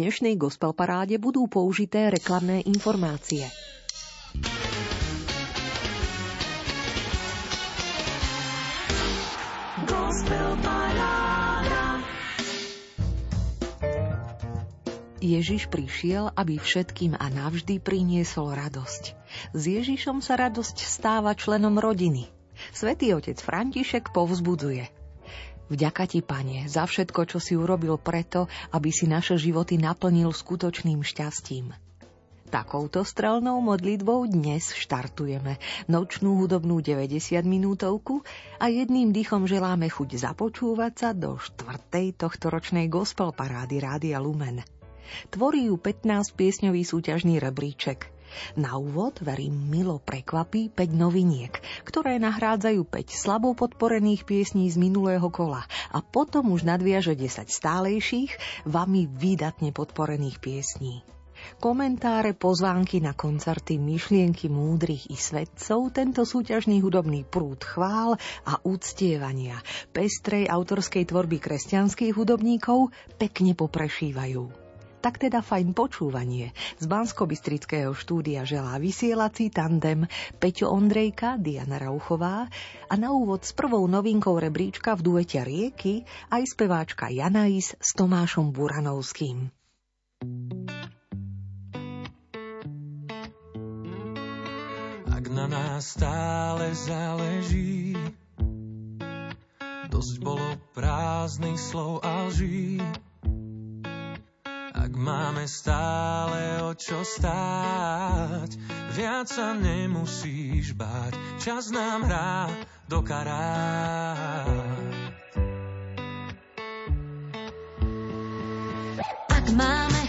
dnešnej gospel paráde budú použité reklamné informácie. Ježiš prišiel, aby všetkým a navždy priniesol radosť. S Ježišom sa radosť stáva členom rodiny. Svetý otec František povzbudzuje. Vďaka ti, pane, za všetko, čo si urobil preto, aby si naše životy naplnil skutočným šťastím. Takouto strelnou modlitbou dnes štartujeme nočnú hudobnú 90 minútovku a jedným dýchom želáme chuť započúvať sa do štvrtej tohtoročnej gospel parády Rádia Lumen. Tvorí ju 15 piesňový súťažný rebríček. Na úvod, verím, milo prekvapí 5 noviniek, ktoré nahrádzajú 5 slabo podporených piesní z minulého kola a potom už nadviaže 10 stálejších, vami výdatne podporených piesní. Komentáre, pozvánky na koncerty, myšlienky múdrych i svedcov tento súťažný hudobný prúd chvál a úctievania pestrej autorskej tvorby kresťanských hudobníkov pekne poprešívajú. Tak teda fajn počúvanie. Z bansko štúdia želá vysielací tandem Peťo Ondrejka, Diana Rauchová a na úvod s prvou novinkou rebríčka v duete Rieky aj speváčka Janais s Tomášom Buranovským. Ak na nás stále záleží, dosť bolo prázdnych slov a lží máme stále o čo stáť, viac sa nemusíš báť, čas nám hrá do karát. Ak máme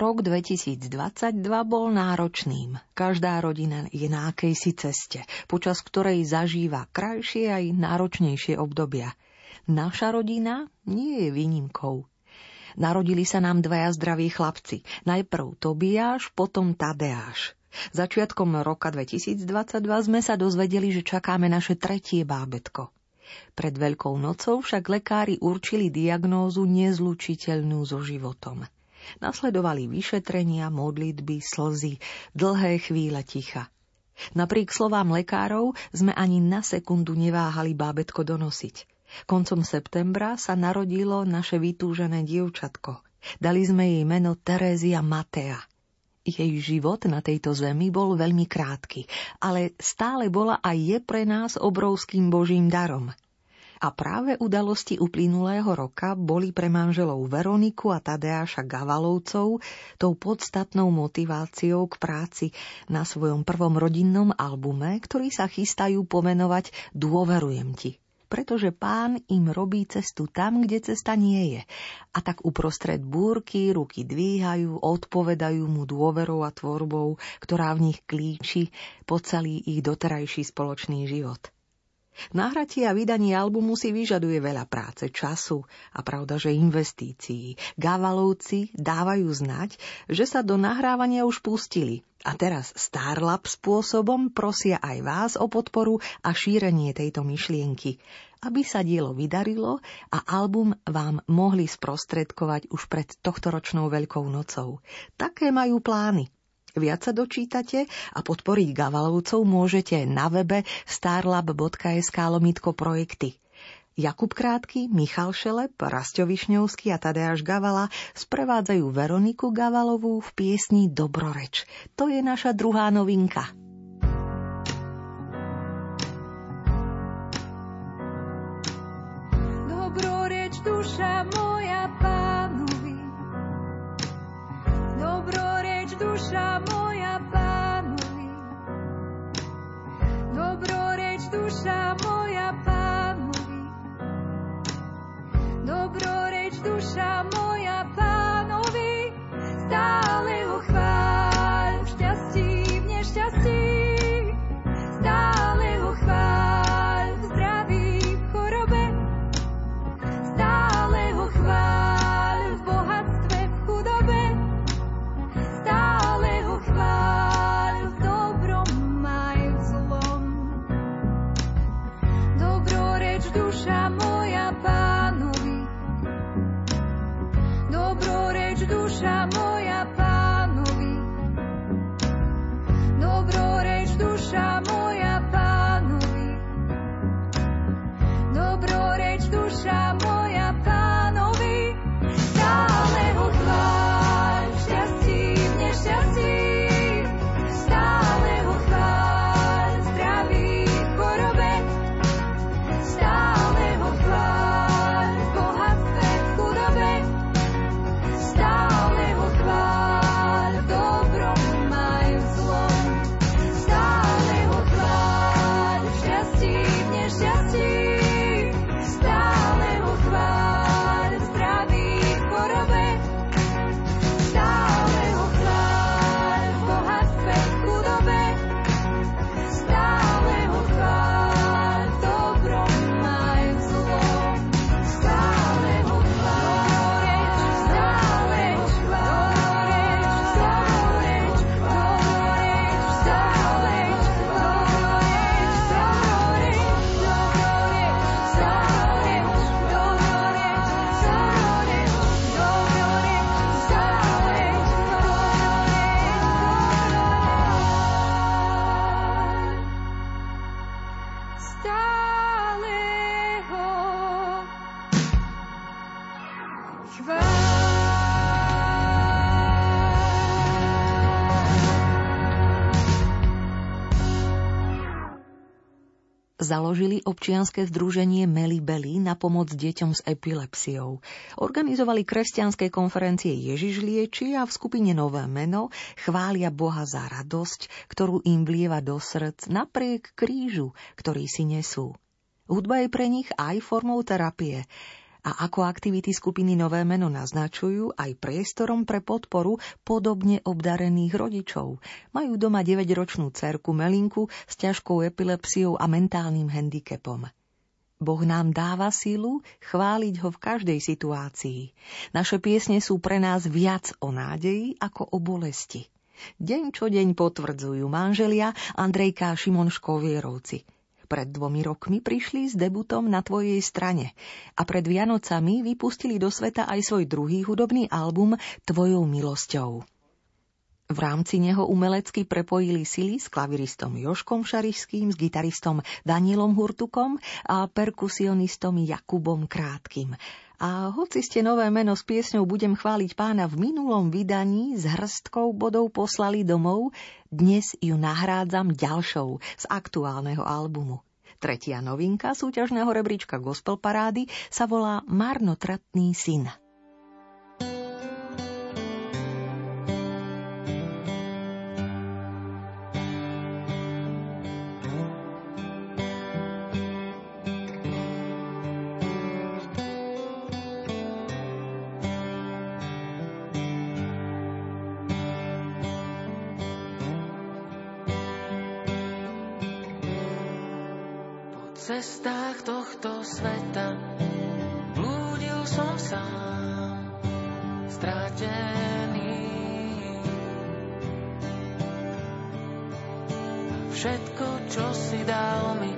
Rok 2022 bol náročným. Každá rodina je na akejsi ceste, počas ktorej zažíva krajšie aj náročnejšie obdobia. Naša rodina nie je výnimkou. Narodili sa nám dvaja zdraví chlapci. Najprv Tobiáš, potom Tadeáš. Začiatkom roka 2022 sme sa dozvedeli, že čakáme naše tretie bábetko. Pred Veľkou nocou však lekári určili diagnózu nezlučiteľnú so životom. Nasledovali vyšetrenia, modlitby, slzy, dlhé chvíle ticha. Napriek slovám lekárov sme ani na sekundu neváhali bábetko donosiť. Koncom septembra sa narodilo naše vytúžené dievčatko. Dali sme jej meno Terézia Matea. Jej život na tejto zemi bol veľmi krátky, ale stále bola a je pre nás obrovským božím darom – a práve udalosti uplynulého roka boli pre manželov Veroniku a Tadeáša Gavalovcov tou podstatnou motiváciou k práci na svojom prvom rodinnom albume, ktorý sa chystajú pomenovať Dôverujem ti pretože pán im robí cestu tam, kde cesta nie je. A tak uprostred búrky ruky dvíhajú, odpovedajú mu dôverou a tvorbou, ktorá v nich klíči po celý ich doterajší spoločný život. Nahratie a vydanie albumu si vyžaduje veľa práce, času a pravda, že investícií. Gavalovci dávajú znať, že sa do nahrávania už pustili a teraz Starlab spôsobom prosia aj vás o podporu a šírenie tejto myšlienky, aby sa dielo vydarilo a album vám mohli sprostredkovať už pred tohtoročnou Veľkou nocou. Také majú plány. Viac sa dočítate a podporiť Gavalovcov môžete na webe starlab.sk lomitko projekty. Jakub Krátky, Michal Šelep, Rasto Višňovský a Tadeáš Gavala sprevádzajú Veroniku Gavalovú v piesni Dobroreč. To je naša druhá novinka. Dobroreč duša moja duša moja pánovi, dobroreč duša moja pánovi, dobroreč duša moja Založili občianske združenie Melibeli na pomoc deťom s epilepsiou. Organizovali kresťanské konferencie Ježiš lieči a v skupine Nové meno chvália Boha za radosť, ktorú im vlieva do srdc napriek krížu, ktorý si nesú. Hudba je pre nich aj formou terapie. A ako aktivity skupiny Nové meno naznačujú, aj priestorom pre podporu podobne obdarených rodičov. Majú doma 9-ročnú cerku Melinku s ťažkou epilepsiou a mentálnym handicapom. Boh nám dáva sílu chváliť ho v každej situácii. Naše piesne sú pre nás viac o nádeji ako o bolesti. Deň čo deň potvrdzujú manželia Andrejka a Šimon Škovierovci – pred dvomi rokmi prišli s debutom na tvojej strane a pred Vianocami vypustili do sveta aj svoj druhý hudobný album Tvojou milosťou. V rámci neho umelecky prepojili sily s klaviristom Joškom Šarišským, s gitaristom Danielom Hurtukom a perkusionistom Jakubom Krátkým. A hoci ste nové meno s piesňou Budem chváliť pána v minulom vydaní s hrstkou bodov poslali domov, dnes ju nahrádzam ďalšou z aktuálneho albumu. Tretia novinka súťažného rebríčka Gospel Parády sa volá Marnotratný syn. Cestách tohto sveta blúdil som sám, stratený. Všetko, čo si dal mi,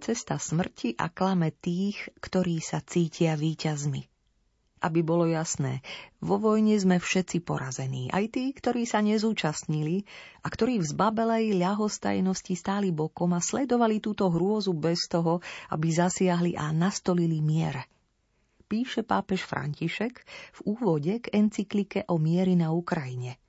cesta smrti a klame tých, ktorí sa cítia víťazmi. Aby bolo jasné, vo vojne sme všetci porazení, aj tí, ktorí sa nezúčastnili a ktorí v zbabelej ľahostajnosti stáli bokom a sledovali túto hrôzu bez toho, aby zasiahli a nastolili mier. Píše pápež František v úvode k encyklike o miery na Ukrajine –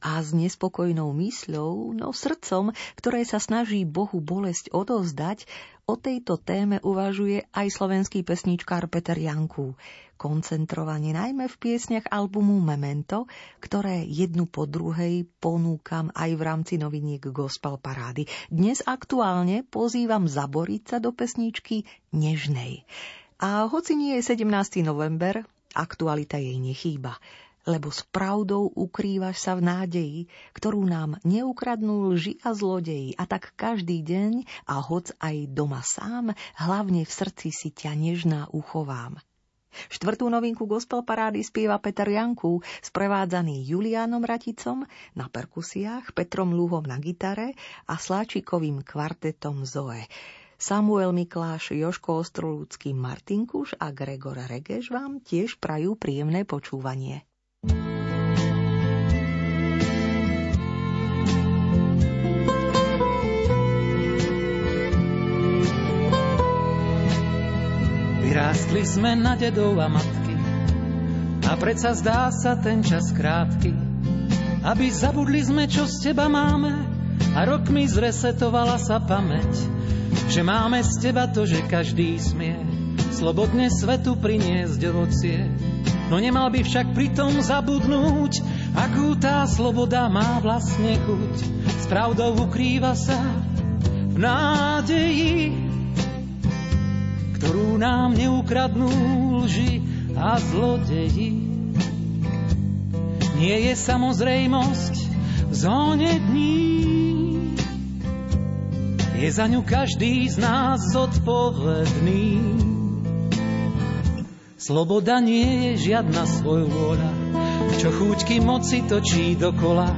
a s nespokojnou mysľou, no srdcom, ktoré sa snaží Bohu bolesť odovzdať, o tejto téme uvažuje aj slovenský pesničkár Peter Janku, koncentrovane najmä v piesniach albumu Memento, ktoré jednu po druhej ponúkam aj v rámci noviniek Gospel Parády. Dnes aktuálne pozývam zaboriť sa do pesničky Nežnej. A hoci nie je 17. november, aktualita jej nechýba lebo s pravdou ukrývaš sa v nádeji, ktorú nám neukradnú lži a zlodeji. A tak každý deň a hoc aj doma sám, hlavne v srdci si ťa nežná uchovám. Štvrtú novinku gospel parády spieva Peter Janku, sprevádzaný Juliánom Raticom na perkusiách, Petrom Lúhom na gitare a Sláčikovým kvartetom Zoe. Samuel Mikláš, Joško Ostrolúcky, Martin Kuš a Gregor Regeš vám tiež prajú príjemné počúvanie. Vyrástli sme na dedov a matky a predsa zdá sa ten čas krátky. Aby zabudli sme, čo z teba máme a rokmi zresetovala sa pamäť, že máme z teba to, že každý smie slobodne svetu priniesť ovocie. No nemal by však pritom zabudnúť, akú tá sloboda má vlastne chuť. S pravdou ukrýva sa v nádeji, ktorú nám neukradnú lži a zlodeji. Nie je samozrejmosť zóne dní, je za ňu každý z nás zodpovedný. Sloboda nie je žiadna svojvôľa, čo chúťky moci točí dokola.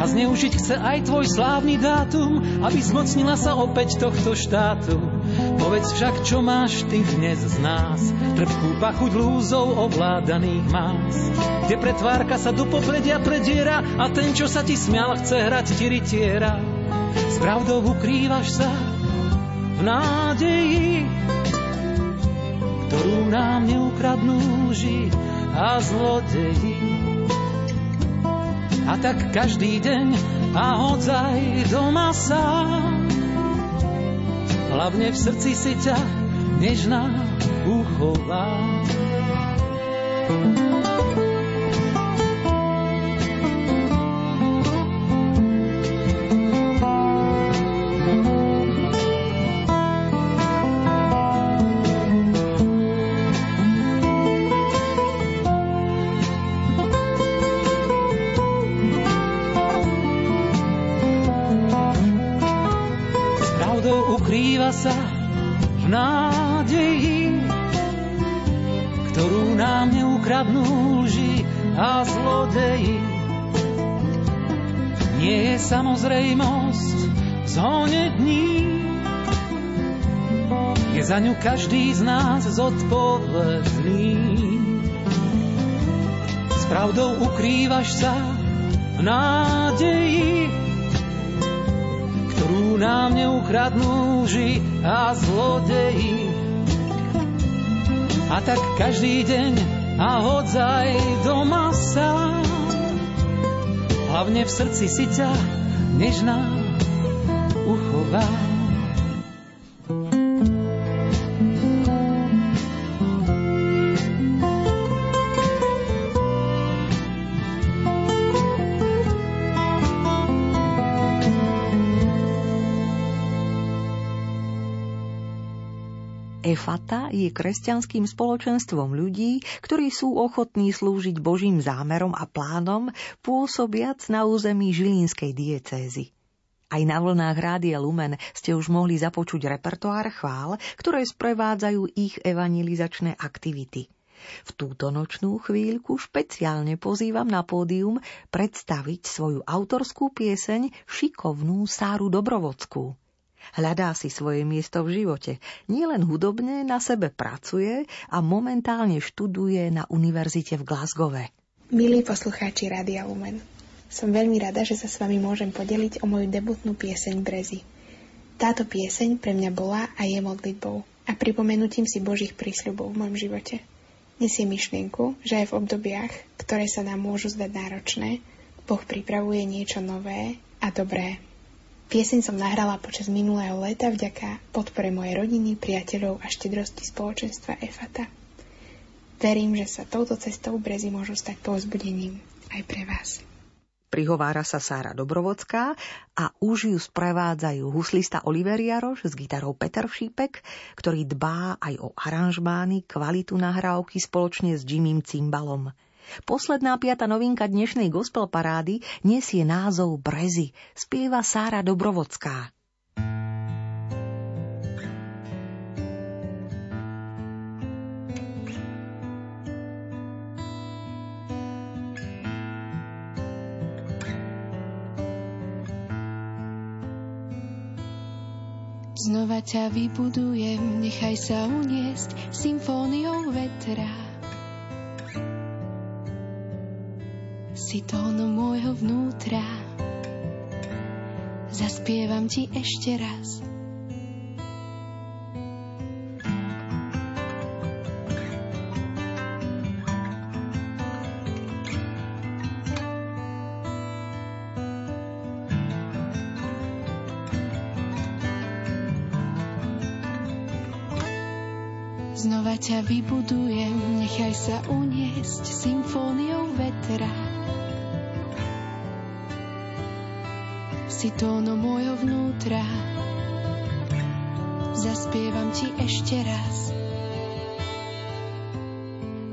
A zneužiť chce aj tvoj slávny dátum, aby zmocnila sa opäť tohto štátu. Povedz však, čo máš ty dnes z nás, trpkú pachuť lúzov ovládaných más. Kde pretvárka sa do popredia prediera a ten, čo sa ti smial, chce hrať ti rytiera. S pravdou ukrývaš sa v nádeji, ktorú nám neukradnú lži a zlodeji. A tak každý deň a hodzaj doma sám hlavne v srdci si ťa nežná uchová. Samozrejmosť zóne dní, je za ňu každý z nás zodpovedný. S pravdou ukrývaš sa v nádeji, ktorú nám neukradnú lži a zlodeji. A tak každý deň a hodzaj doma sám, hlavne v srdci si ťa nežná Efata je kresťanským spoločenstvom ľudí, ktorí sú ochotní slúžiť Božím zámerom a plánom, pôsobiac na území Žilínskej diecézy. Aj na vlnách Rádia Lumen ste už mohli započuť repertoár chvál, ktoré sprevádzajú ich evangelizačné aktivity. V túto nočnú chvíľku špeciálne pozývam na pódium predstaviť svoju autorskú pieseň Šikovnú Sáru Dobrovodskú. Hľadá si svoje miesto v živote. Nielen hudobne na sebe pracuje a momentálne študuje na univerzite v Glasgowe. Milí poslucháči Rádia Lumen, som veľmi rada, že sa s vami môžem podeliť o moju debutnú pieseň Brezy. Táto pieseň pre mňa bola a je modlitbou a pripomenutím si Božích prísľubov v mojom živote. Nesie myšlienku, že aj v obdobiach, ktoré sa nám môžu zdať náročné, Boh pripravuje niečo nové a dobré. Pieseň som nahrala počas minulého leta vďaka podpore mojej rodiny, priateľov a štedrosti spoločenstva EFATA. Verím, že sa touto cestou brezy môžu stať povzbudením aj pre vás. Prihovára sa Sára Dobrovodská a už ju sprevádzajú huslista Oliver Jaroš s gitarou Peter Šípek, ktorý dbá aj o aranžmány, kvalitu nahrávky spoločne s Jimmym Cimbalom. Posledná piata novinka dnešnej gospel parády nesie názov Brezy. Spieva Sára Dobrovodská. Znova ťa vybudujem, nechaj sa uniesť symfóniou vetra. Si tónom môjho vnútra. Zaspievam ti ešte raz. Znova ťa vybudujem, nechaj sa uniesť symfóniou vetra. si tóno môjho vnútra. Zaspievam ti ešte raz.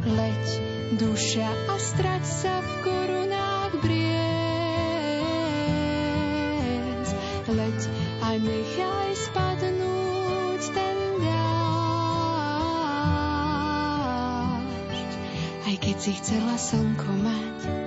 Leď, duša a strať sa v korunách briez. Leď a nechaj spadnúť si chcela slnko mať.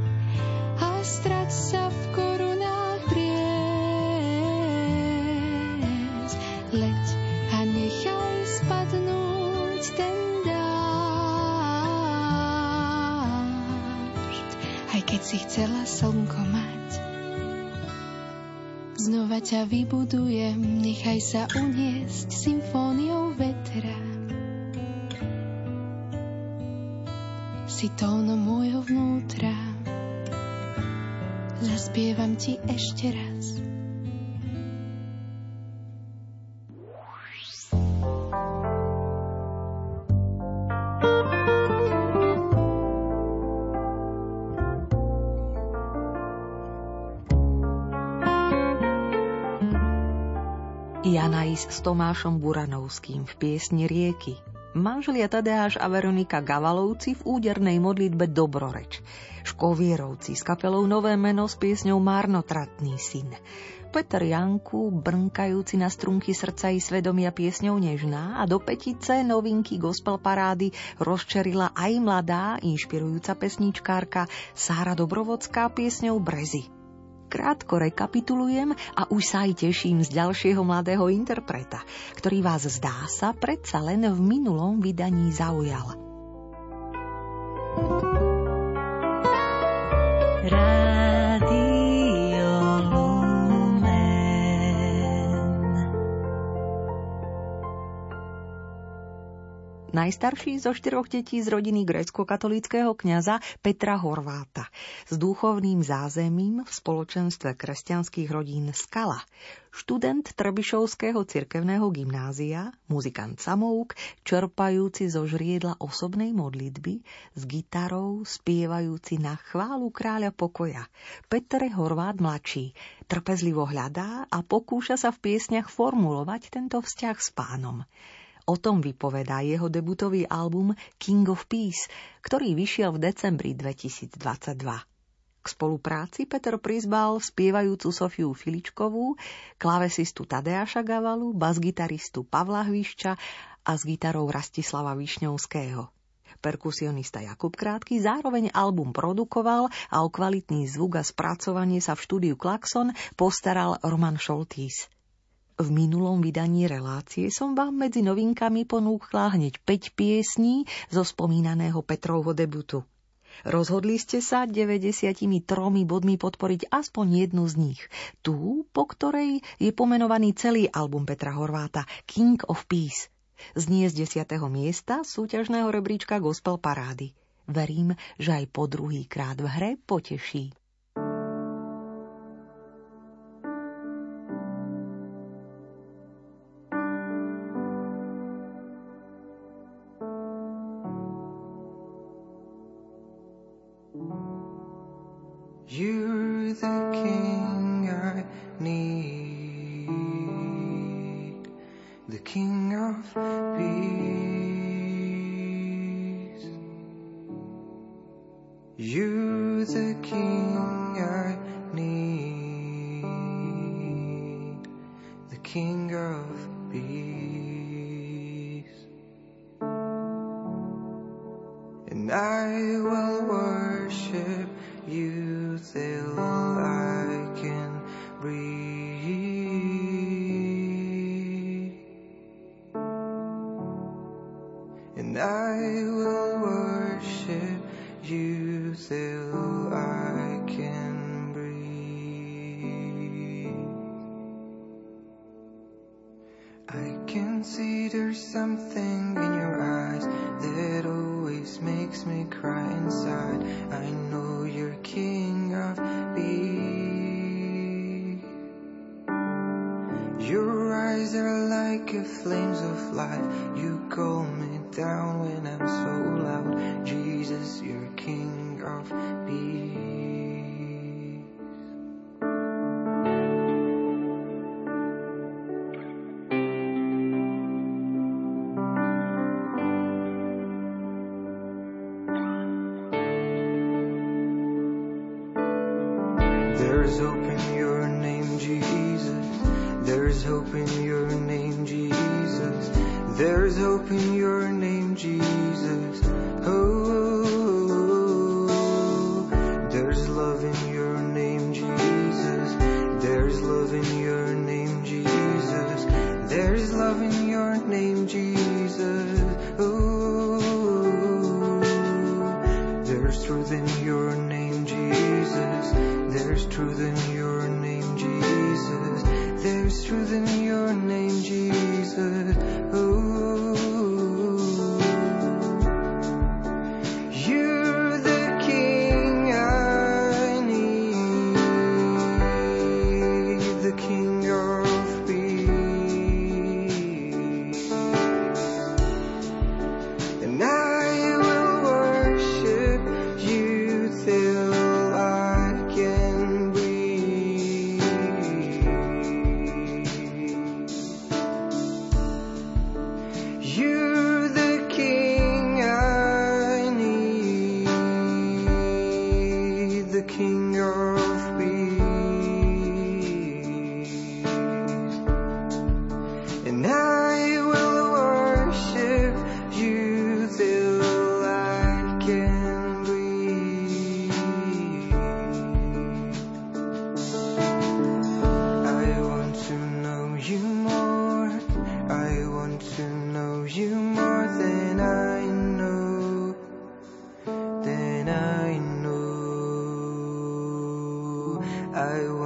Znova ťa vybudujem, nechaj sa uniesť symfóniou s Tomášom Buranovským v piesni Rieky. Manželia Tadeáš a Veronika Gavalovci v údernej modlitbe Dobroreč. Škovierovci s kapelou Nové meno s piesňou Márnotratný syn. Peter Janku, brnkajúci na strunky srdca i svedomia piesňou Nežná a do petice novinky gospel parády rozčerila aj mladá, inšpirujúca pesničkárka Sára Dobrovodská piesňou Brezy krátko rekapitulujem a už sa aj teším z ďalšieho mladého interpreta, ktorý vás zdá sa predsa len v minulom vydaní zaujal. Najstarší zo štyroch detí z rodiny grécko-katolického kňaza Petra Horváta s duchovným zázemím v spoločenstve kresťanských rodín Skala, študent Trbišovského cirkevného gymnázia, muzikant samouk, čerpajúci zo žriedla osobnej modlitby, s gitarou spievajúci na chválu kráľa pokoja. Peter Horvát mladší trpezlivo hľadá a pokúša sa v piesniach formulovať tento vzťah s pánom. O tom vypovedá jeho debutový album King of Peace, ktorý vyšiel v decembri 2022. K spolupráci Peter prizbal spievajúcu Sofiu Filičkovú, klavesistu Tadeáša Gavalu, basgitaristu Pavla Hvišča a s gitarou Rastislava Višňovského. Perkusionista Jakub Krátky zároveň album produkoval a o kvalitný zvuk a spracovanie sa v štúdiu Klaxon postaral Roman Šoltís. V minulom vydaní relácie som vám medzi novinkami ponúkla hneď 5 piesní zo spomínaného Petrovho debutu. Rozhodli ste sa 93 bodmi podporiť aspoň jednu z nich. Tú, po ktorej je pomenovaný celý album Petra Horváta King of Peace. Znie z 10. miesta súťažného rebríčka Gospel Parády. Verím, že aj po druhý krát v hre poteší.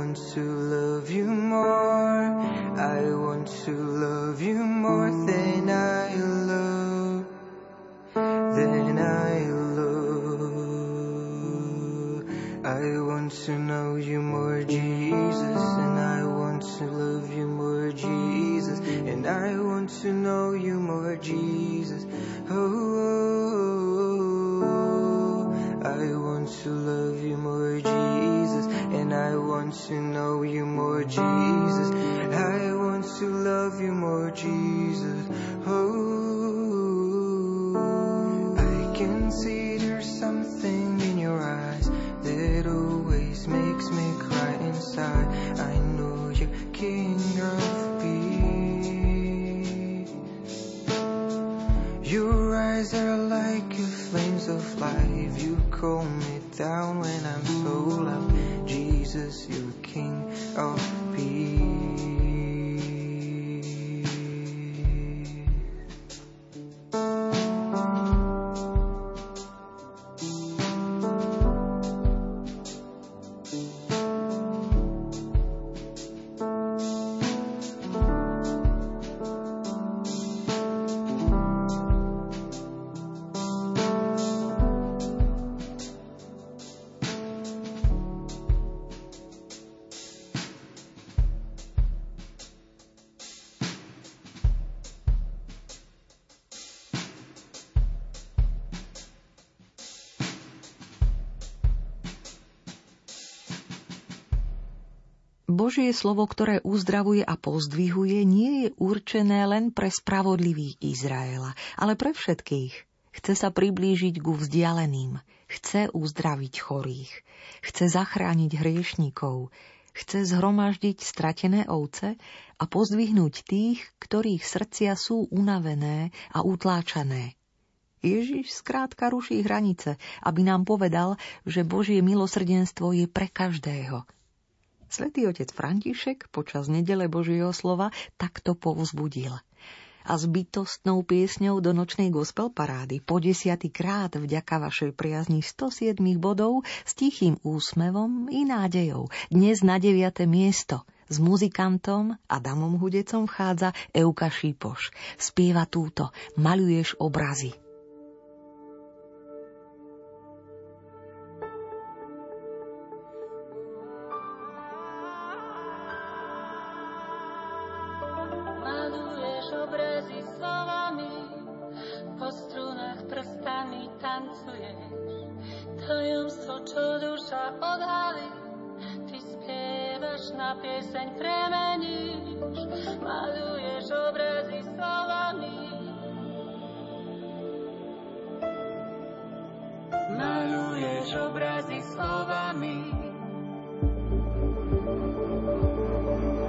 Want to love you more. I want to love you more than I love. Than I love. I want to know you more, Jesus, and I want to love you more, Jesus, and I want to know you more, Jesus. Božie slovo, ktoré uzdravuje a pozdvihuje, nie je určené len pre spravodlivých Izraela, ale pre všetkých. Chce sa priblížiť ku vzdialeným, chce uzdraviť chorých, chce zachrániť hriešnikov, chce zhromaždiť stratené ovce a pozdvihnúť tých, ktorých srdcia sú unavené a utláčané. Ježiš skrátka ruší hranice, aby nám povedal, že Božie milosrdenstvo je pre každého. Svetý otec František počas nedele Božieho slova takto povzbudil. A s bytostnou piesňou do nočnej gospel parády po desiatý krát vďaka vašej priazni 107 bodov s tichým úsmevom i nádejou dnes na 9. miesto s muzikantom Adamom Hudecom vchádza Euka Šípoš. Spieva túto Maluješ obrazy. Slovami, po strunách prstami tancuješ. Tajomstvo, čo duša odhalí, ty spievaš na pieseň premeníš. Maluješ obrazy slovami. Maluješ obrazy slovami. Maluješ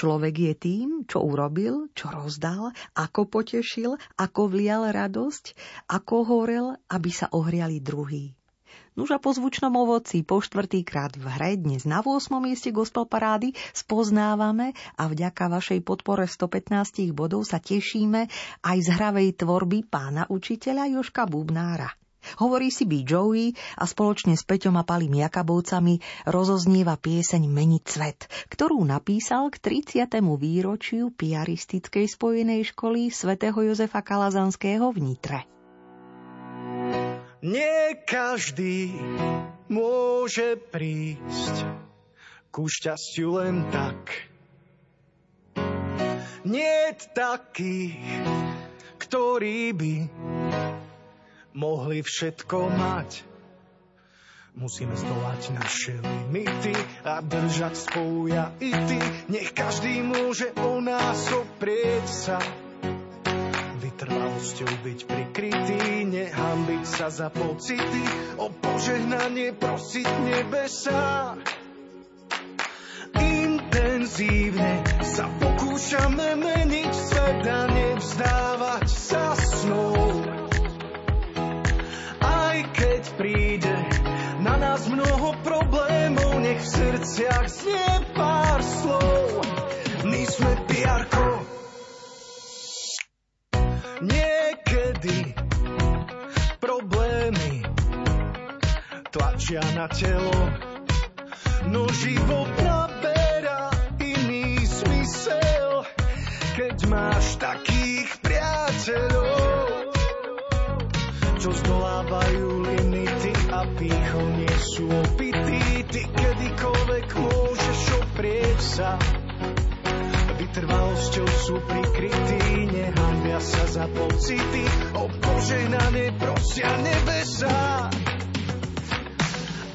Človek je tým, čo urobil, čo rozdal, ako potešil, ako vlial radosť, ako horel, aby sa ohriali druhý. Nuž a po zvučnom ovoci po štvrtýkrát v hre dnes na 8. mieste gospel parády spoznávame a vďaka vašej podpore 115 bodov sa tešíme aj z hravej tvorby pána učiteľa Joška Bubnára. Hovorí si byť Joey a spoločne s Peťom a Palim Jakabovcami rozoznieva pieseň Meniť svet, ktorú napísal k 30. výročiu piaristickej spojenej školy svätého Jozefa Kalazanského v Nitre. Nie každý môže prísť ku šťastiu len tak. Nie takých, ktorí by mohli všetko mať. Musíme zdolať naše limity a držať spolu ja i ty. Nech každý môže o nás oprieť sa. Vytrvalosťou byť prikrytý, nehambiť sa za pocity, o požehnanie prosiť nebesa. Intenzívne sa pokúšame meniť svet a nevzdávať nech v srdciach znie pár slov. My sme piarko. Niekedy problémy tlačia na telo, no život naberá iný smysel, keď máš takých priateľov čo zdolávajú limity a pýchom nie sú opití. Ty kedykoľvek môžeš oprieť sa. Vytrvalosťou sú prikrytí, nehambia sa za pocity. O požehnanie prosia nebesa.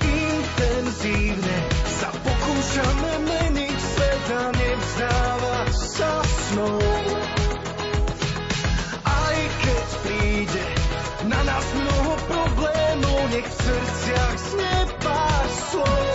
Intenzívne sa pokúšame meniť svet a nevzdávať sa snou. soul.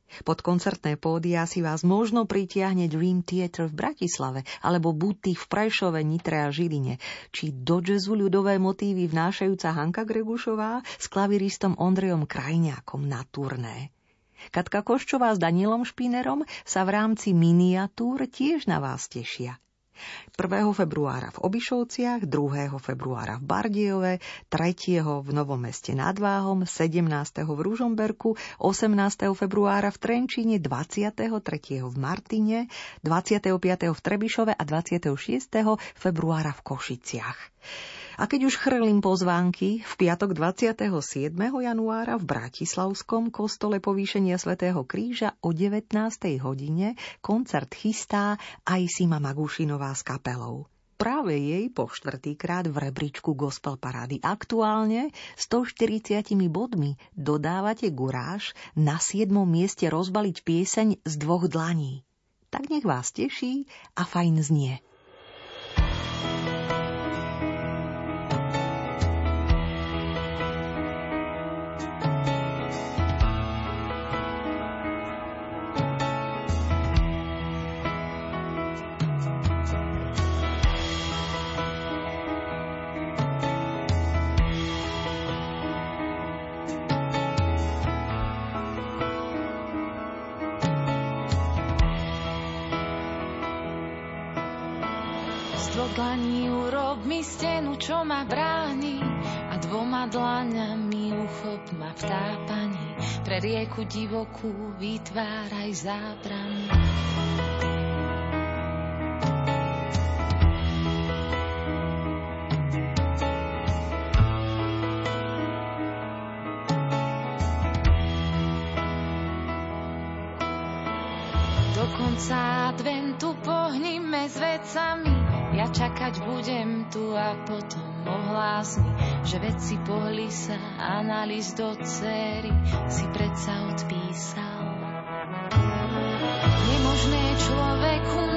Pod koncertné pódia si vás možno pritiahne Dream Theater v Bratislave alebo Buty v Prešove, Nitre a Žiline, či do jazzu ľudové motívy vnášajúca Hanka Gregušová s klaviristom Ondrejom Krajňákom na turné. Katka Koščová s Danielom Špinerom sa v rámci miniatúr tiež na vás tešia. 1. februára v Obišovciach, 2. februára v Bardiove, 3. v Novom meste nad Váhom, 17. v Ružomberku, 18. februára v Trenčine, 23. v Martine, 25. v Trebišove a 26. februára v Košiciach. A keď už chrlím pozvánky, v piatok 27. januára v Bratislavskom kostole povýšenia svätého Kríža o 19. hodine koncert chystá aj Sima Magušinová s kapelou práve jej po štvrtýkrát v rebríčku Gospel Parády aktuálne 140 bodmi dodávate guráž na 7. mieste rozbaliť pieseň z dvoch dlaní. Tak nech vás teší a fajn znie. Z dvoma dlaňami uchop ma v tápaní. Pre rieku divokú vytváraj zábrany. Do konca adventu pohnime s vecami Ja čakať budem tu a potom ohlás mi Že veci pohli sa a na list do céry Si predsa odpísal. Nemožné človeku,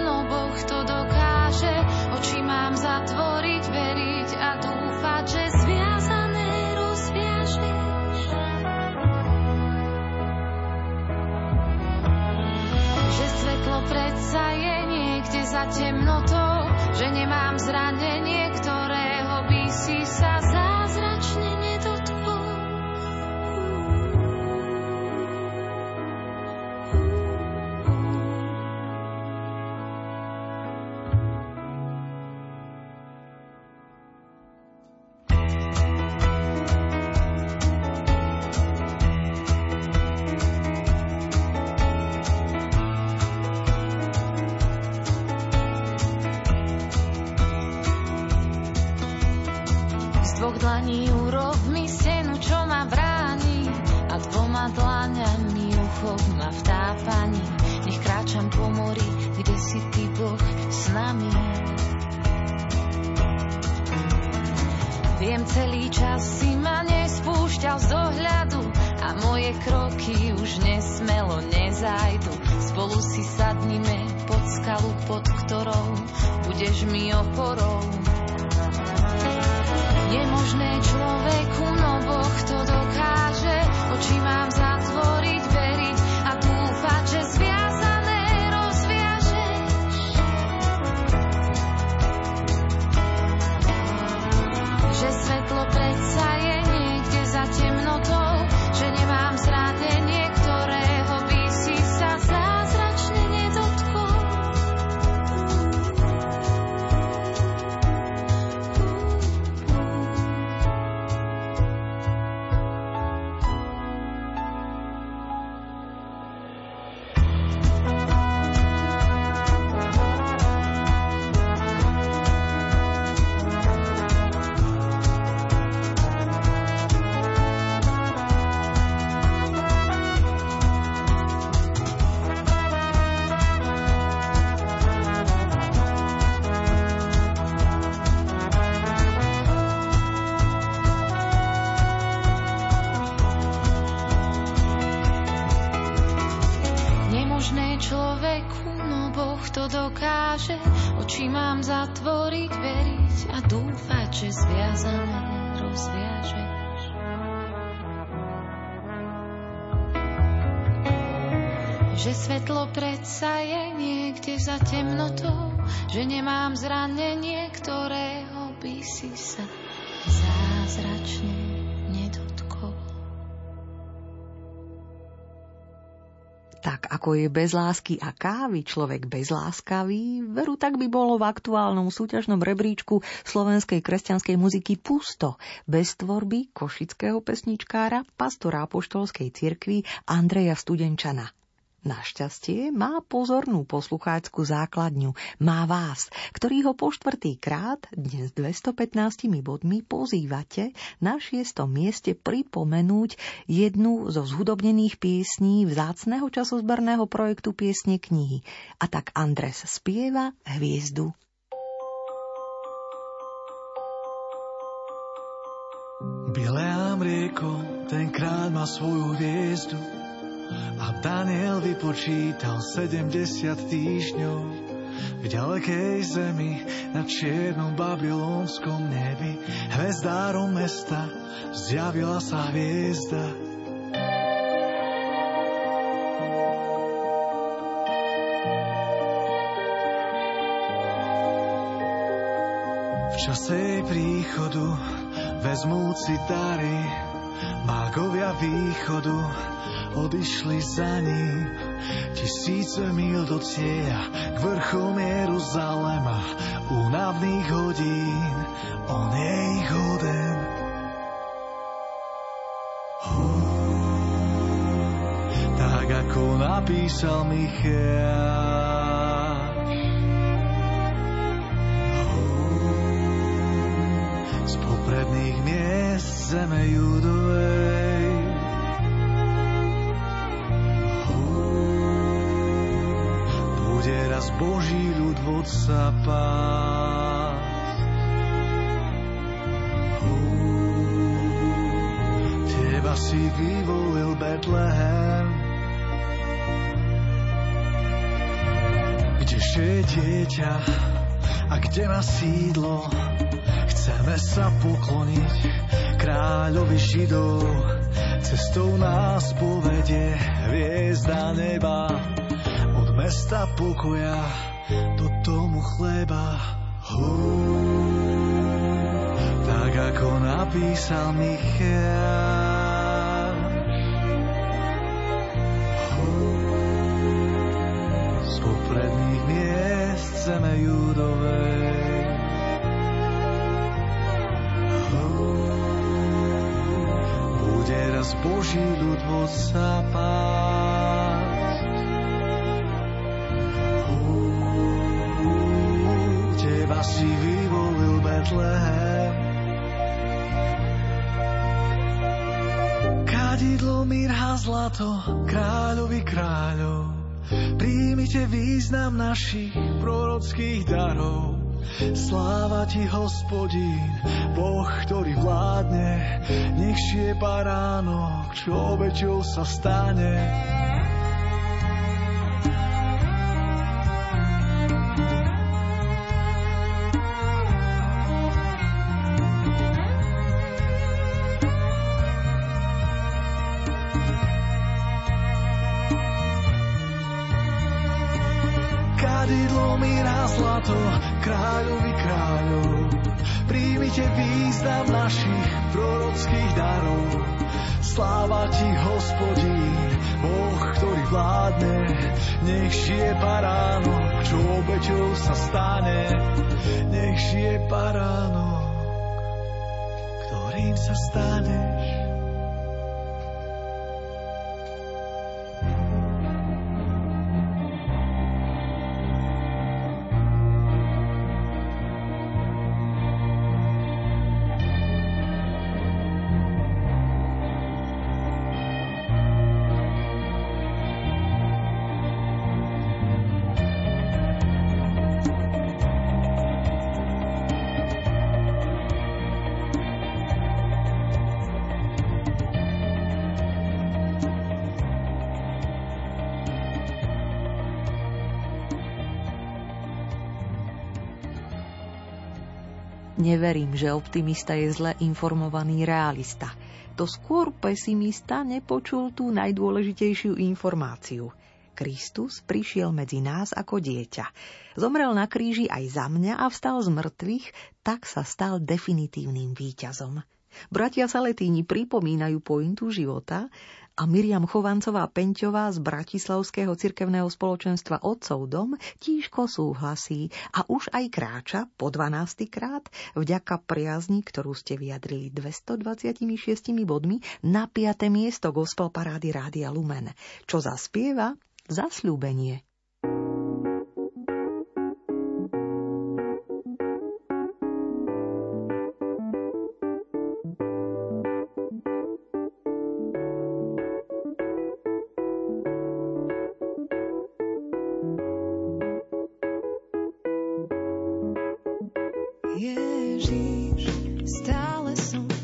sa zázračne nedotkol. Tak ako je bez lásky a kávy človek bezláskavý, veru tak by bolo v aktuálnom súťažnom rebríčku slovenskej kresťanskej muziky pusto, bez tvorby košického pesničkára, pastora apoštolskej cirkvi Andreja Studenčana. Našťastie má pozornú poslucháčskú základňu, má vás, ktorý ho po štvrtý krát, dnes 215 bodmi, pozývate na šiestom mieste pripomenúť jednu zo zhudobnených piesní vzácného časozberného projektu Piesne knihy. A tak Andres spieva Hviezdu. Bileám rieko, tenkrát má svoju hviezdu a Daniel vypočítal 70 týždňov v ďalekej zemi na čiernom babylonskom nebi hvezdárom mesta zjavila sa hviezda. V čase jej príchodu vezmúci dary mágovia východu odišli za ním. Tisíce mil do cieľa k vrchom Jeruzalema. Mravných hodín, on je ich hoden. Tak ako napísal Micháš. Hú, z popredných miest zeme judovej. Bude raz Boží ľud vodca pás. Teba si vyvolil Betlehem, kdeže dieťa a kde má sídlo. Chceme sa pokloniť kráľovi Židov, cestou nás povedie hviezda neba. Od mesta pokoja do domu chleba. Hú, tak ako napísal Michal. Boží ľud sa pásť. Teba si vyvolil Betlehem. Kadidlo, mirha, zlato, kráľovi kráľov. Príjmite význam našich prorockých darov. Sláva ti, hospodín, Boh, ktorý vládne, nech šie baránok, čo obeťou sa stane. Prorockých darov. Sláva ti, hospodín, Boh, ktorý vládne. Nech žije baránok, čo obeťou sa stane. Nech žije baránok, ktorým sa staneš. Neverím, že optimista je zle informovaný realista. To skôr pesimista nepočul tú najdôležitejšiu informáciu. Kristus prišiel medzi nás ako dieťa. Zomrel na kríži aj za mňa a vstal z mŕtvych, tak sa stal definitívnym víťazom. Bratia Saletíni pripomínajú pointu života a Miriam Chovancová Peňťová z Bratislavského cirkevného spoločenstva Otcov dom tížko súhlasí a už aj kráča po 12. krát vďaka priazni, ktorú ste vyjadrili 226 bodmi na 5. miesto gospel parády Rádia Lumen. Čo zaspieva? Zasľúbenie. Ježiš, stále som v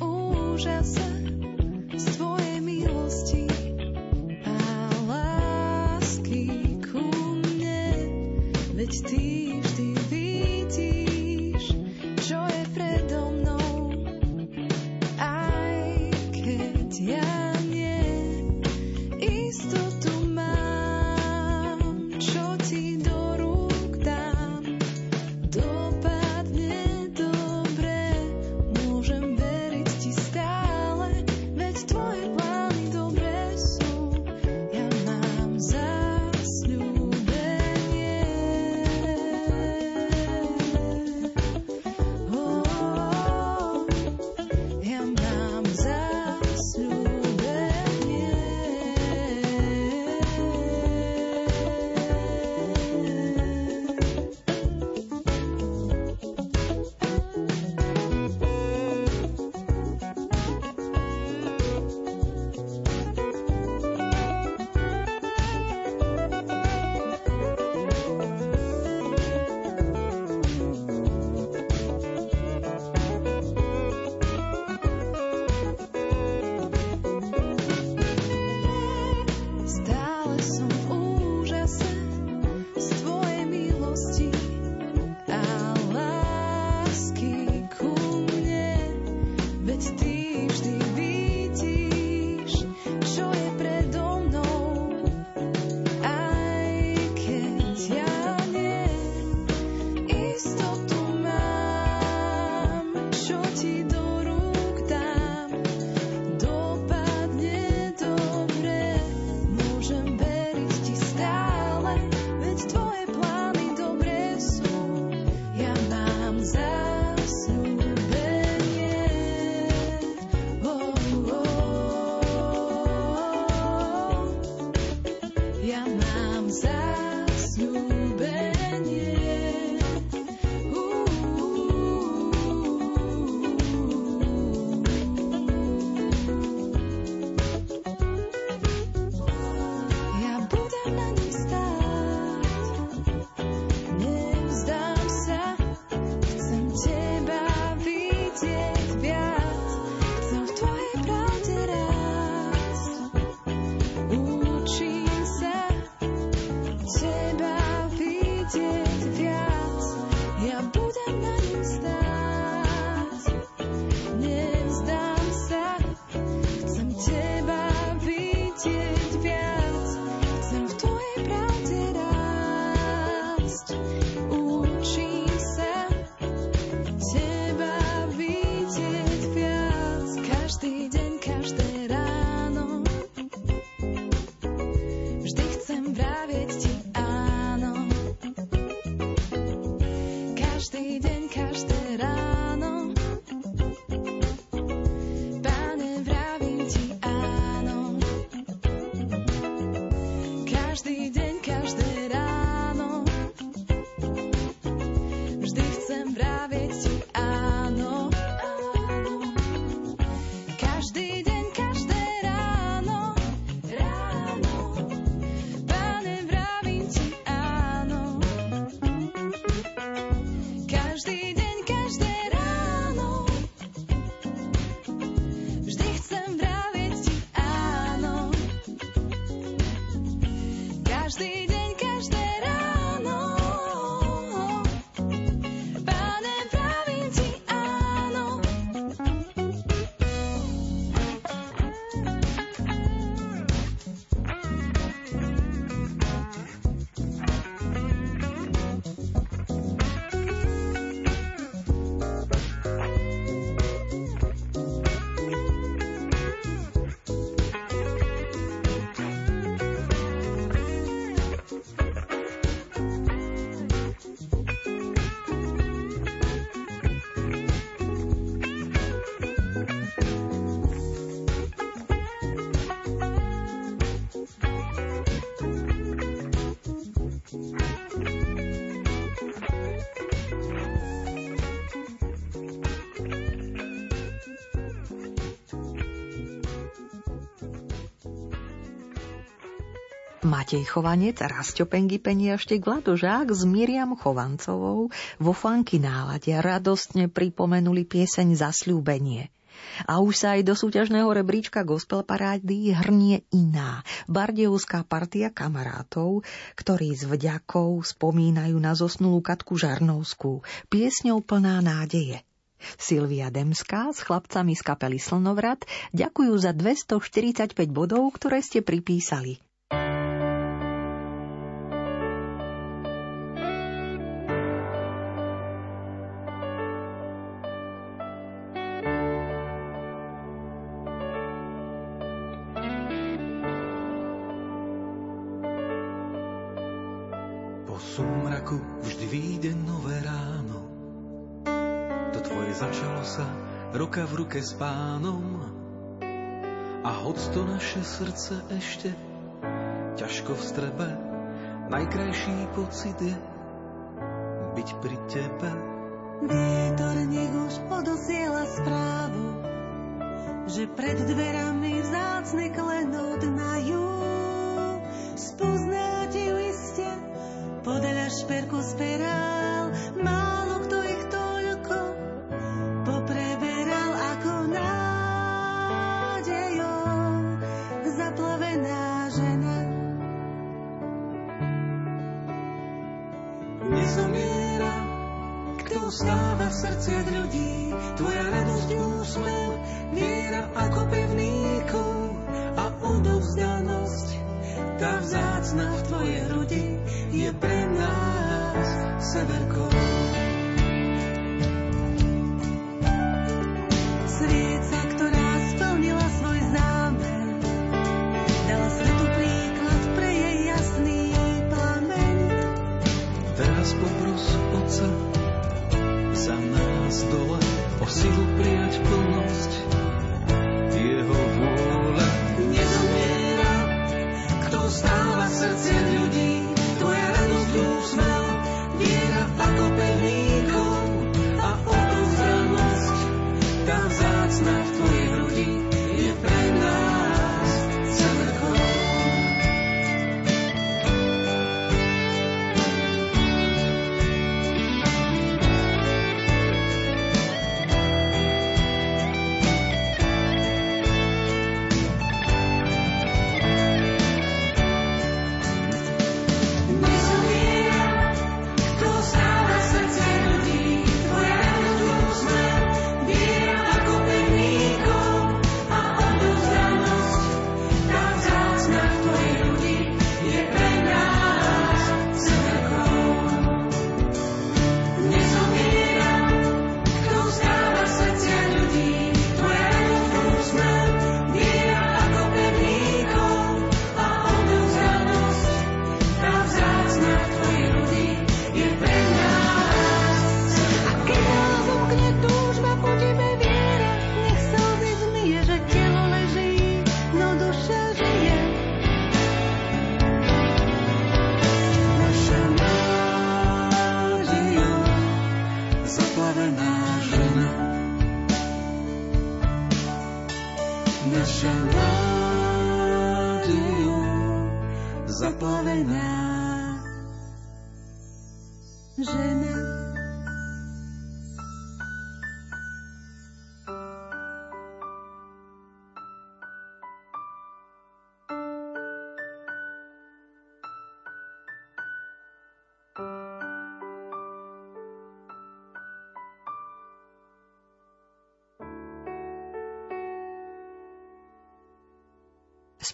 budem Matej Chovanec, Rastio Pengy Peniaštek, Vlado Žák s Miriam Chovancovou vo funky nálade radostne pripomenuli pieseň Zasľúbenie. A už sa aj do súťažného rebríčka gospel parády hrnie iná, bardejovská partia kamarátov, ktorí s vďakou spomínajú na zosnulú Katku Žarnovskú, piesňou plná nádeje. Silvia Demská s chlapcami z kapely Slnovrat ďakujú za 245 bodov, ktoré ste pripísali. Po súmraku vždy vyjde nové ráno. To tvoje začalo sa ruka v ruke s pánom. A hoď to naše srdce ešte ťažko v strebe, najkrajší pocit je byť pri tebe. Vietor nech už odosiela správu, že pred dverami vzácne klenot majú. Spoznáte ju iste šperku sperál, málo kto ich toľko popreberal ako nádejou zaplavená žena. Nezomiera, kto stáva v srdciach ľudí, tvoja radosť, úsmev, viera ako pevný kov a odovzdanosť. Tá vzácna v tvojej hrudi better go.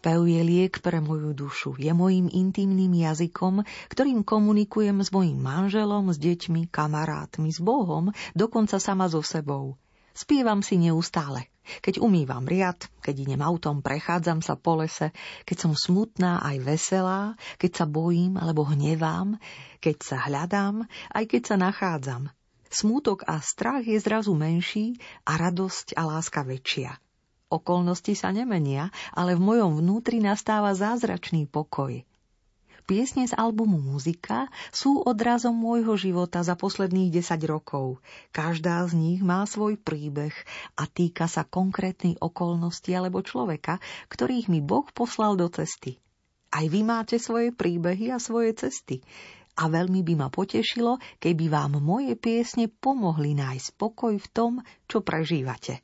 Spev je liek pre moju dušu, je mojim intimným jazykom, ktorým komunikujem s mojim manželom, s deťmi, kamarátmi, s Bohom, dokonca sama so sebou. Spievam si neustále. Keď umývam riad, keď idem autom, prechádzam sa po lese, keď som smutná aj veselá, keď sa bojím alebo hnevám, keď sa hľadám, aj keď sa nachádzam. Smútok a strach je zrazu menší a radosť a láska väčšia. Okolnosti sa nemenia, ale v mojom vnútri nastáva zázračný pokoj. Piesne z albumu Muzika sú odrazom môjho života za posledných 10 rokov. Každá z nich má svoj príbeh a týka sa konkrétnej okolnosti alebo človeka, ktorých mi Boh poslal do cesty. Aj vy máte svoje príbehy a svoje cesty. A veľmi by ma potešilo, keby vám moje piesne pomohli nájsť pokoj v tom, čo prežívate.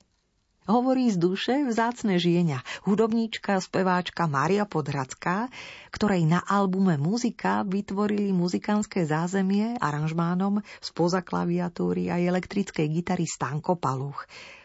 Hovorí z duše vzácne žienia, hudobníčka, speváčka Mária Podhradská, ktorej na albume Muzika vytvorili muzikánske zázemie aranžmánom spoza klaviatúry a elektrickej gitary Stanko Paluch.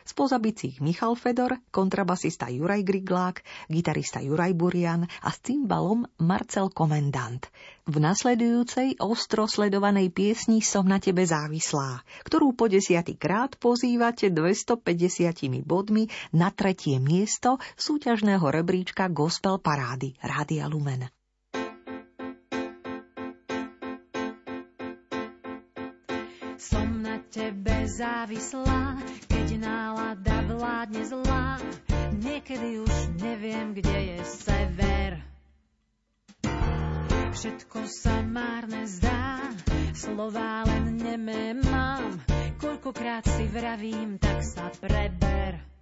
Spoza bicích Michal Fedor, kontrabasista Juraj Griglák, gitarista Juraj Burian a s cymbalom Marcel Komendant. V nasledujúcej ostro sledovanej piesni Som na tebe závislá, ktorú po desiatý krát pozývate 250 bodmi na tretie miesto súťažného rebríčka Gospel Parády Rádia Lumen. Som na tebe závislá, keď nálada vládne zlá. Niekedy už neviem, kde je sever. Všetko sa márne zdá, slová len nemé mám. Koľkokrát si vravím, tak sa preber.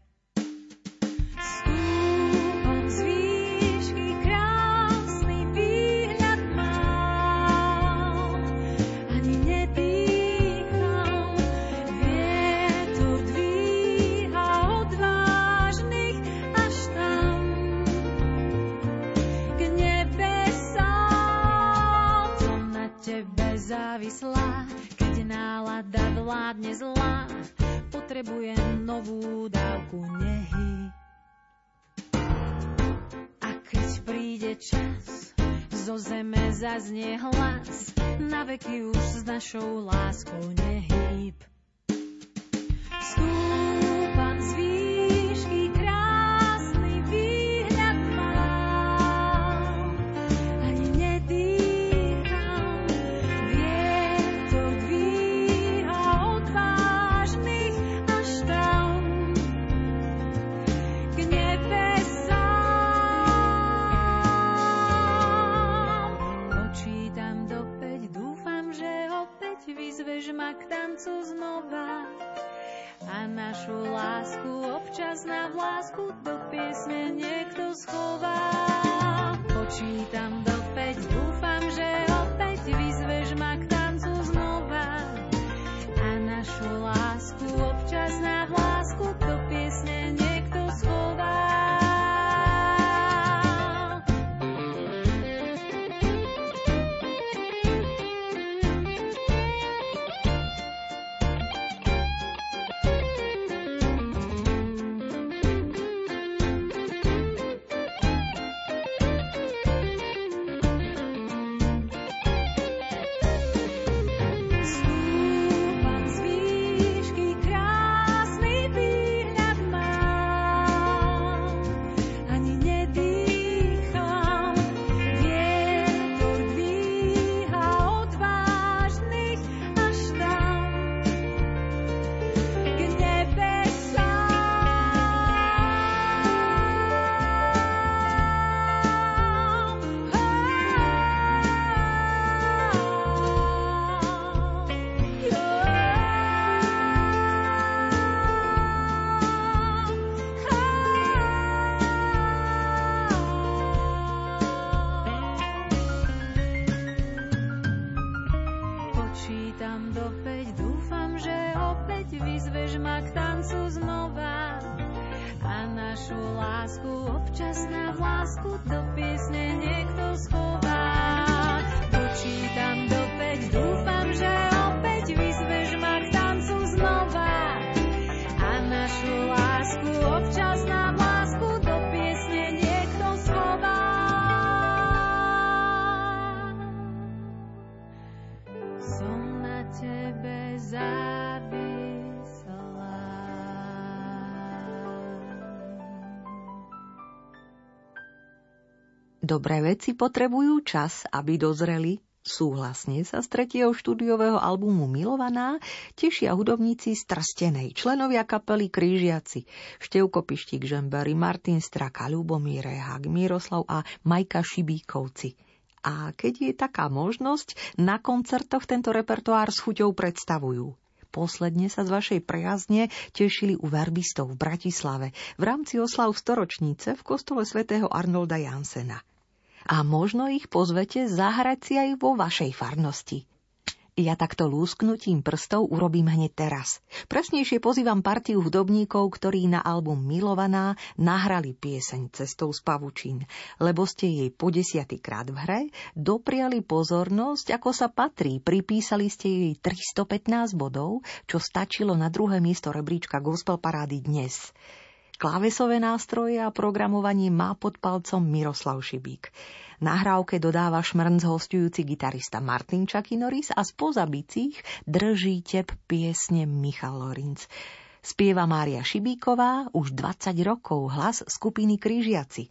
Zaznie hlas, na veky už s našou láskou nehýb. K tancu znova a našu lásku občas na vlásku do piesne niekto schová. Počítam do päť, dúfam, že opäť vyzveš ma k tancu znova a našu lásku občas na vlásku do Dobré veci potrebujú čas, aby dozreli. Súhlasne sa z tretieho štúdiového albumu Milovaná tešia hudobníci z Trstenej, členovia kapely Krížiaci, Števko Pištík Žembery, Martin Straka, Ľubomír Rehák, Miroslav a Majka Šibíkovci. A keď je taká možnosť, na koncertoch tento repertoár s chuťou predstavujú. Posledne sa z vašej prejazne tešili u verbistov v Bratislave v rámci oslav storočnice v kostole svätého Arnolda Jansena. A možno ich pozvete zahrať si aj vo vašej farnosti. Ja takto lúsknutím prstov urobím hneď teraz. Presnejšie pozývam partiu hudobníkov, ktorí na album Milovaná nahrali pieseň Cestou z pavučín, lebo ste jej po desiatýkrát v hre dopriali pozornosť, ako sa patrí, pripísali ste jej 315 bodov, čo stačilo na druhé miesto rebríčka Gospel Parády dnes. Klávesové nástroje a programovanie má pod palcom Miroslav Šibík. Nahrávke dodáva šmrnc hostujúci gitarista Martin Čakinoris a spoza bicích drží tep piesne Michal Lorinc. Spieva Mária Šibíková, už 20 rokov hlas skupiny Krížiaci.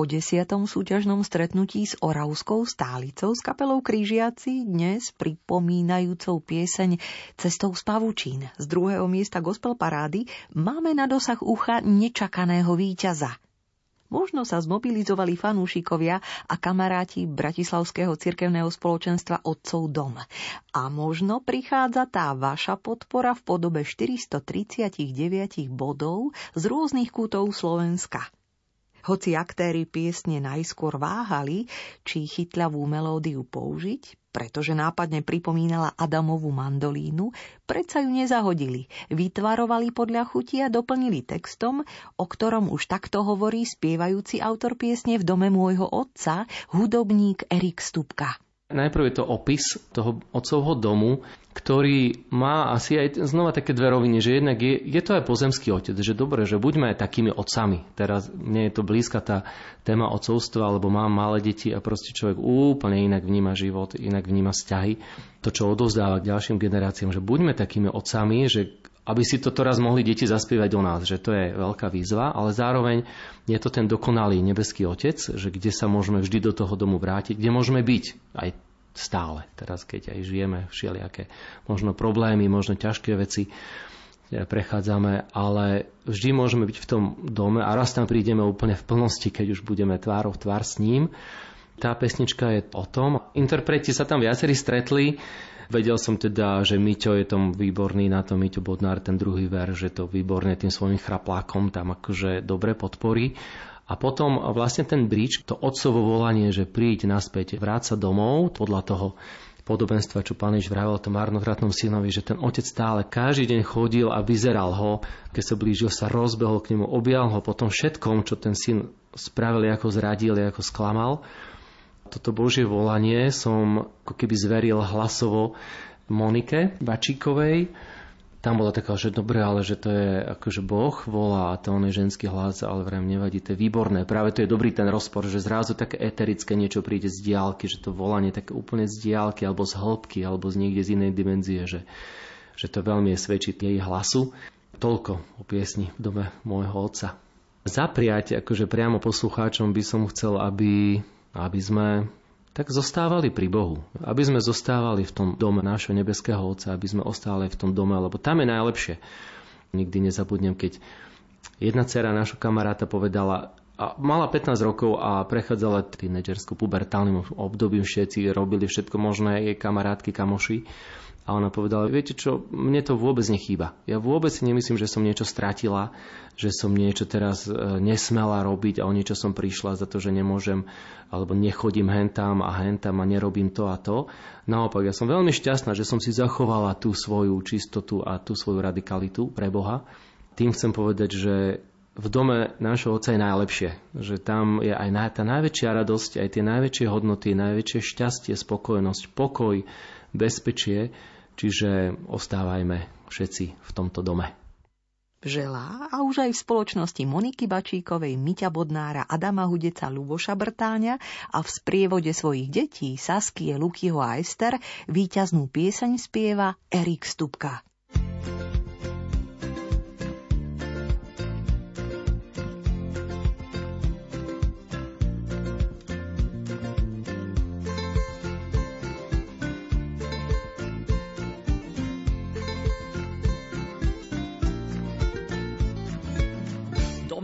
Po desiatom súťažnom stretnutí s Oravskou stálicou s kapelou Krížiaci dnes pripomínajúcou pieseň Cestou z pavučín z druhého miesta gospel parády máme na dosah ucha nečakaného víťaza. Možno sa zmobilizovali fanúšikovia a kamaráti Bratislavského cirkevného spoločenstva Otcov dom. A možno prichádza tá vaša podpora v podobe 439 bodov z rôznych kútov Slovenska. Hoci aktéry piesne najskôr váhali, či chytľavú melódiu použiť, pretože nápadne pripomínala Adamovú mandolínu, predsa ju nezahodili. Vytvarovali podľa chuti a doplnili textom, o ktorom už takto hovorí spievajúci autor piesne v dome môjho otca, hudobník Erik Stupka. Najprv je to opis toho otcovho domu, ktorý má asi aj znova také dve roviny, že jednak je, je to aj pozemský otec, že dobre, že buďme aj takými otcami. Teraz mne je to blízka tá téma otcovstva, lebo mám malé deti a proste človek úplne inak vníma život, inak vníma vzťahy. To, čo odovzdáva k ďalším generáciám, že buďme takými otcami, že aby si to teraz mohli deti zaspievať do nás, že to je veľká výzva, ale zároveň je to ten dokonalý nebeský otec, že kde sa môžeme vždy do toho domu vrátiť, kde môžeme byť aj stále. Teraz, keď aj žijeme všelijaké možno problémy, možno ťažké veci prechádzame, ale vždy môžeme byť v tom dome a raz tam prídeme úplne v plnosti, keď už budeme tvárov tvár s ním. Tá pesnička je o tom. Interpreti sa tam viacerí stretli, Vedel som teda, že Miťo je tom výborný na to, Miťo Bodnár, ten druhý ver, že to výborne tým svojim chraplákom tam akože dobre podporí. A potom vlastne ten bridge, to otcovo volanie, že príď naspäť, vráť sa domov, podľa toho podobenstva, čo pán Ježiš vravel tom marnovratnom synovi, že ten otec stále každý deň chodil a vyzeral ho, keď sa blížil, sa rozbehol k nemu, objal ho po tom všetkom, čo ten syn spravil, ako zradil, ako sklamal toto Božie volanie som ako keby zveril hlasovo Monike Bačíkovej. Tam bola taká, že dobre, ale že to je akože Boh volá a to on je ženský hlas, ale vrem nevadí, to je výborné. Práve to je dobrý ten rozpor, že zrazu také eterické niečo príde z diálky, že to volanie také úplne z diálky alebo z hĺbky alebo z niekde z inej dimenzie, že, že to veľmi je svedčiť jej hlasu. Toľko o piesni v dome môjho otca. Zapriať akože priamo poslucháčom by som chcel, aby aby sme tak zostávali pri Bohu. Aby sme zostávali v tom dome nášho nebeského Otca, aby sme ostávali v tom dome, lebo tam je najlepšie. Nikdy nezabudnem, keď jedna dcera nášho kamaráta povedala, a mala 15 rokov a prechádzala tínedžerskú pubertálnym obdobím, všetci robili všetko možné, jej kamarátky, kamoši. A ona povedala, viete čo, mne to vôbec nechýba. Ja vôbec si nemyslím, že som niečo stratila, že som niečo teraz e, nesmela robiť a o niečo som prišla za to, že nemôžem, alebo nechodím hentam a hentam a nerobím to a to. Naopak, ja som veľmi šťastná, že som si zachovala tú svoju čistotu a tú svoju radikalitu pre Boha. Tým chcem povedať, že v dome nášho Otca je najlepšie. Že tam je aj tá najväčšia radosť, aj tie najväčšie hodnoty, najväčšie šťastie, spokojnosť, pokoj, bezpečie, čiže ostávajme všetci v tomto dome. Želá a už aj v spoločnosti Moniky Bačíkovej, Miťa Bodnára, Adama Hudeca, Luboša Brtáňa a v sprievode svojich detí Saskie, Lukyho a Ester víťaznú pieseň spieva Erik Stupka.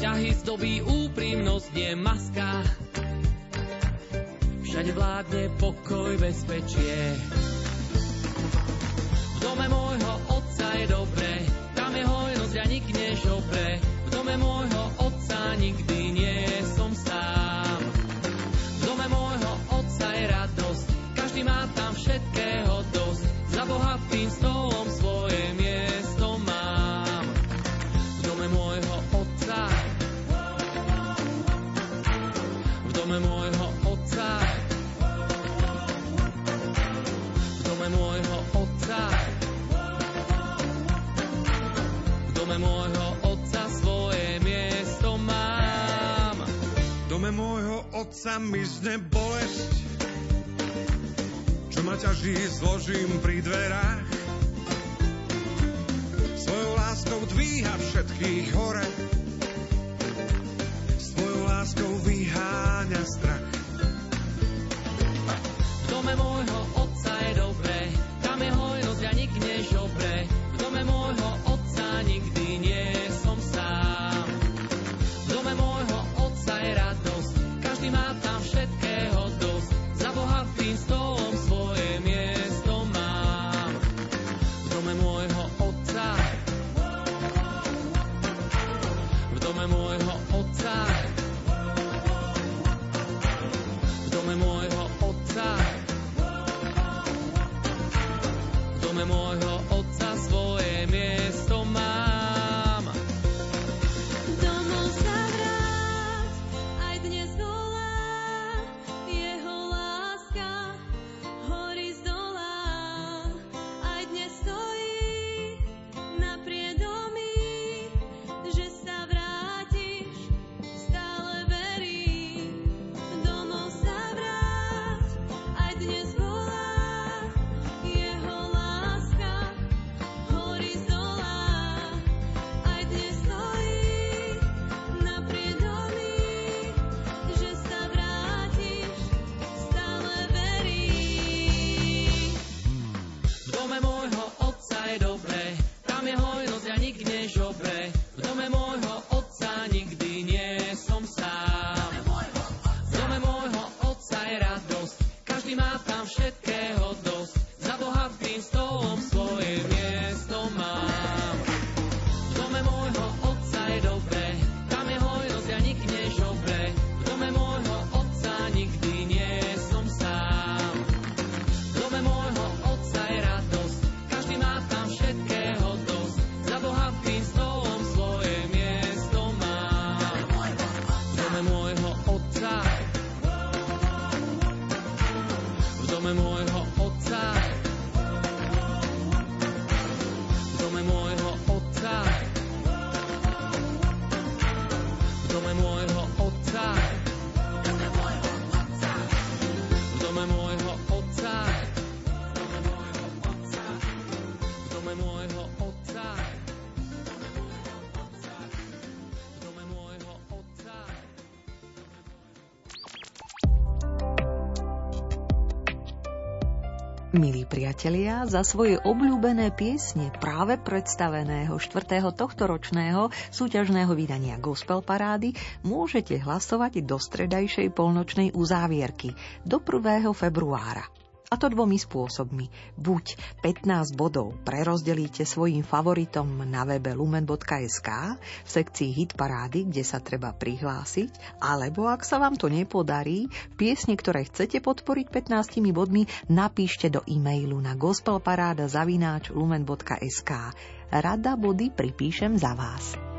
Vzťahy zdobí úprimnosť, nie maska. Všade vládne pokoj, bezpečie. V dome môjho otca je dobre, tam je hojnosť a nik nežobre. V dome môjho otca nikdy nie som sám. V dome môjho otca je radosť, každý má tam všetkého dosť. Za bohatým stolom otca mizne bolesť, čo ma ťaží zložím pri dverách. Svojou láskou dvíha všetkých hore, svojou láskou vyháňa strach. V dome môjho otca je dobré, tam je hojnosť a nik nežobre. V dome môjho v dome priatelia, za svoje obľúbené piesne práve predstaveného 4. tohtoročného súťažného vydania Gospel Parády môžete hlasovať do stredajšej polnočnej uzávierky do 1. februára. To dvomi spôsobmi. Buď 15 bodov prerozdelíte svojim favoritom na webe lumen.sk v sekcii Hit parády, kde sa treba prihlásiť, alebo ak sa vám to nepodarí, piesne, ktoré chcete podporiť 15 bodmi, napíšte do e-mailu na gospelparáda.lumen.sk. Rada body pripíšem za vás.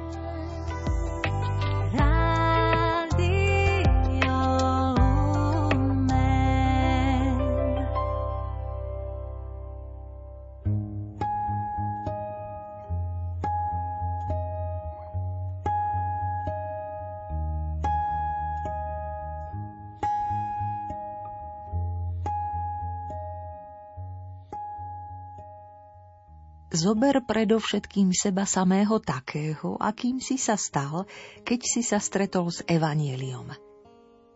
Zober predovšetkým seba samého takého, akým si sa stal, keď si sa stretol s Evanieliom.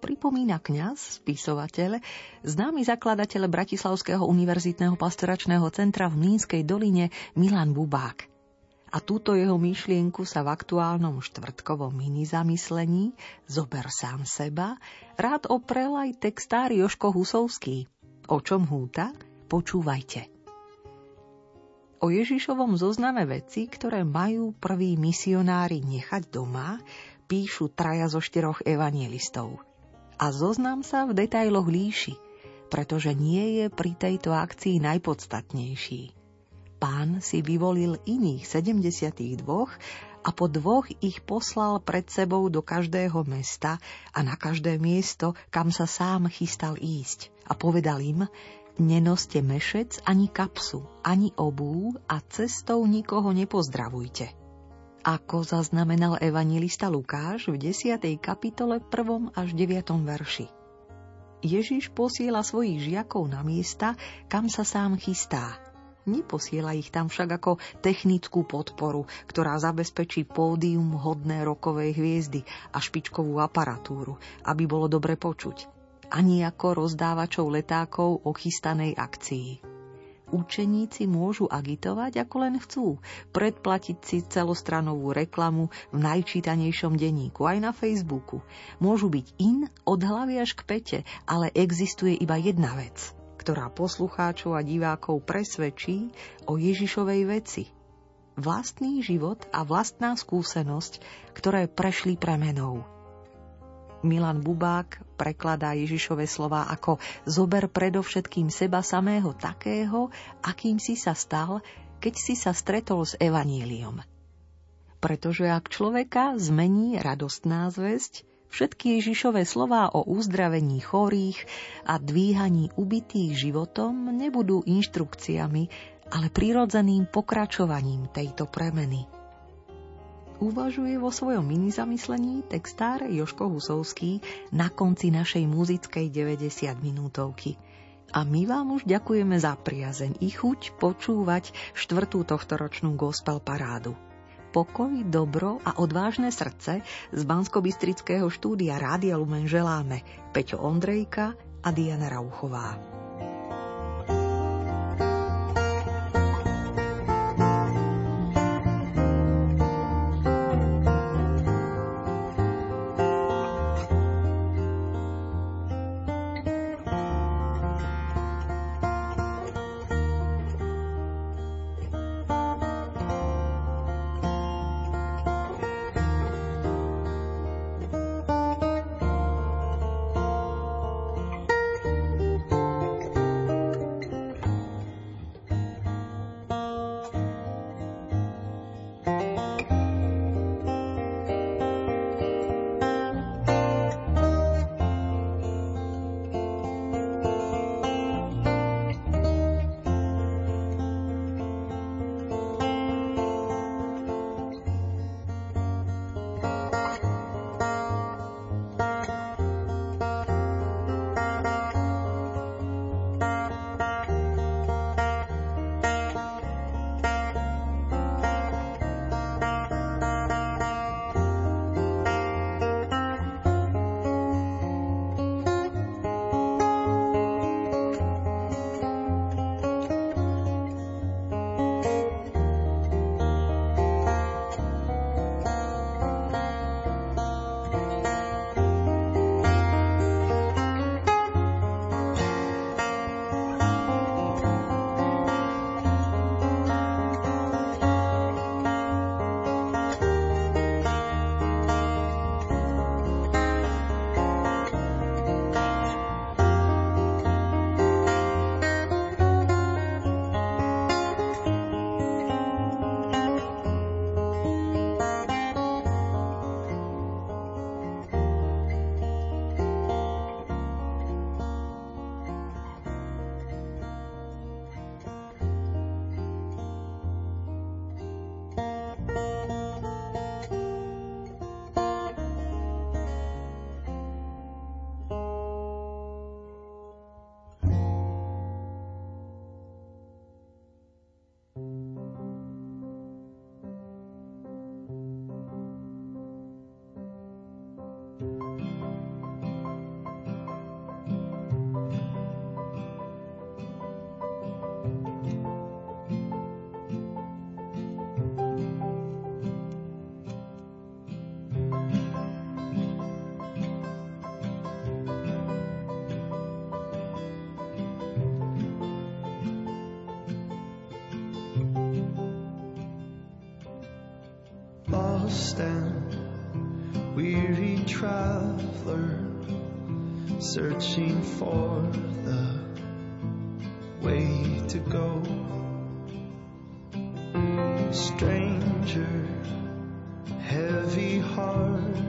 Pripomína kňaz, spisovateľ, známy zakladateľ Bratislavského univerzitného pastoračného centra v Mlínskej doline Milan Bubák. A túto jeho myšlienku sa v aktuálnom štvrtkovom mini zamyslení Zober sám seba rád oprel aj textár Joško Husovský. O čom húta? Počúvajte. O Ježišovom zozname veci, ktoré majú prví misionári nechať doma, píšu traja zo štyroch evangelistov. A zoznam sa v detailoch líši, pretože nie je pri tejto akcii najpodstatnejší. Pán si vyvolil iných 72 a po dvoch ich poslal pred sebou do každého mesta a na každé miesto, kam sa sám chystal ísť. A povedal im, Nenoste mešec ani kapsu, ani obú a cestou nikoho nepozdravujte. ako zaznamenal evangelista Lukáš v 10. kapitole 1. až 9. verši. Ježiš posiela svojich žiakov na miesta, kam sa sám chystá. Neposiela ich tam však ako technickú podporu, ktorá zabezpečí pódium hodné rokovej hviezdy a špičkovú aparatúru, aby bolo dobre počuť. Ani ako rozdávačov letákov o chystanej akcii. Učeníci môžu agitovať ako len chcú, predplatiť si celostranovú reklamu v najčítanejšom denníku, aj na Facebooku. Môžu byť in od hlavy až k pete, ale existuje iba jedna vec, ktorá poslucháčov a divákov presvedčí o Ježišovej veci. Vlastný život a vlastná skúsenosť, ktoré prešli premenou – Milan Bubák prekladá Ježišove slova ako zober predovšetkým seba samého takého, akým si sa stal, keď si sa stretol s evaníliom. Pretože ak človeka zmení radostná zväzť, všetky Ježišové slová o uzdravení chorých a dvíhaní ubitých životom nebudú inštrukciami, ale prirodzeným pokračovaním tejto premeny – uvažuje vo svojom mini zamyslení textár Joško Husovský na konci našej muzickej 90 minútovky. A my vám už ďakujeme za priazeň i chuť počúvať štvrtú tohtoročnú gospel parádu. Pokoj, dobro a odvážne srdce z bansko štúdia Rádia Lumen želáme Peťo Ondrejka a Diana Rauchová. Searching for the way to go. Stranger, heavy hearted,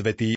Svetý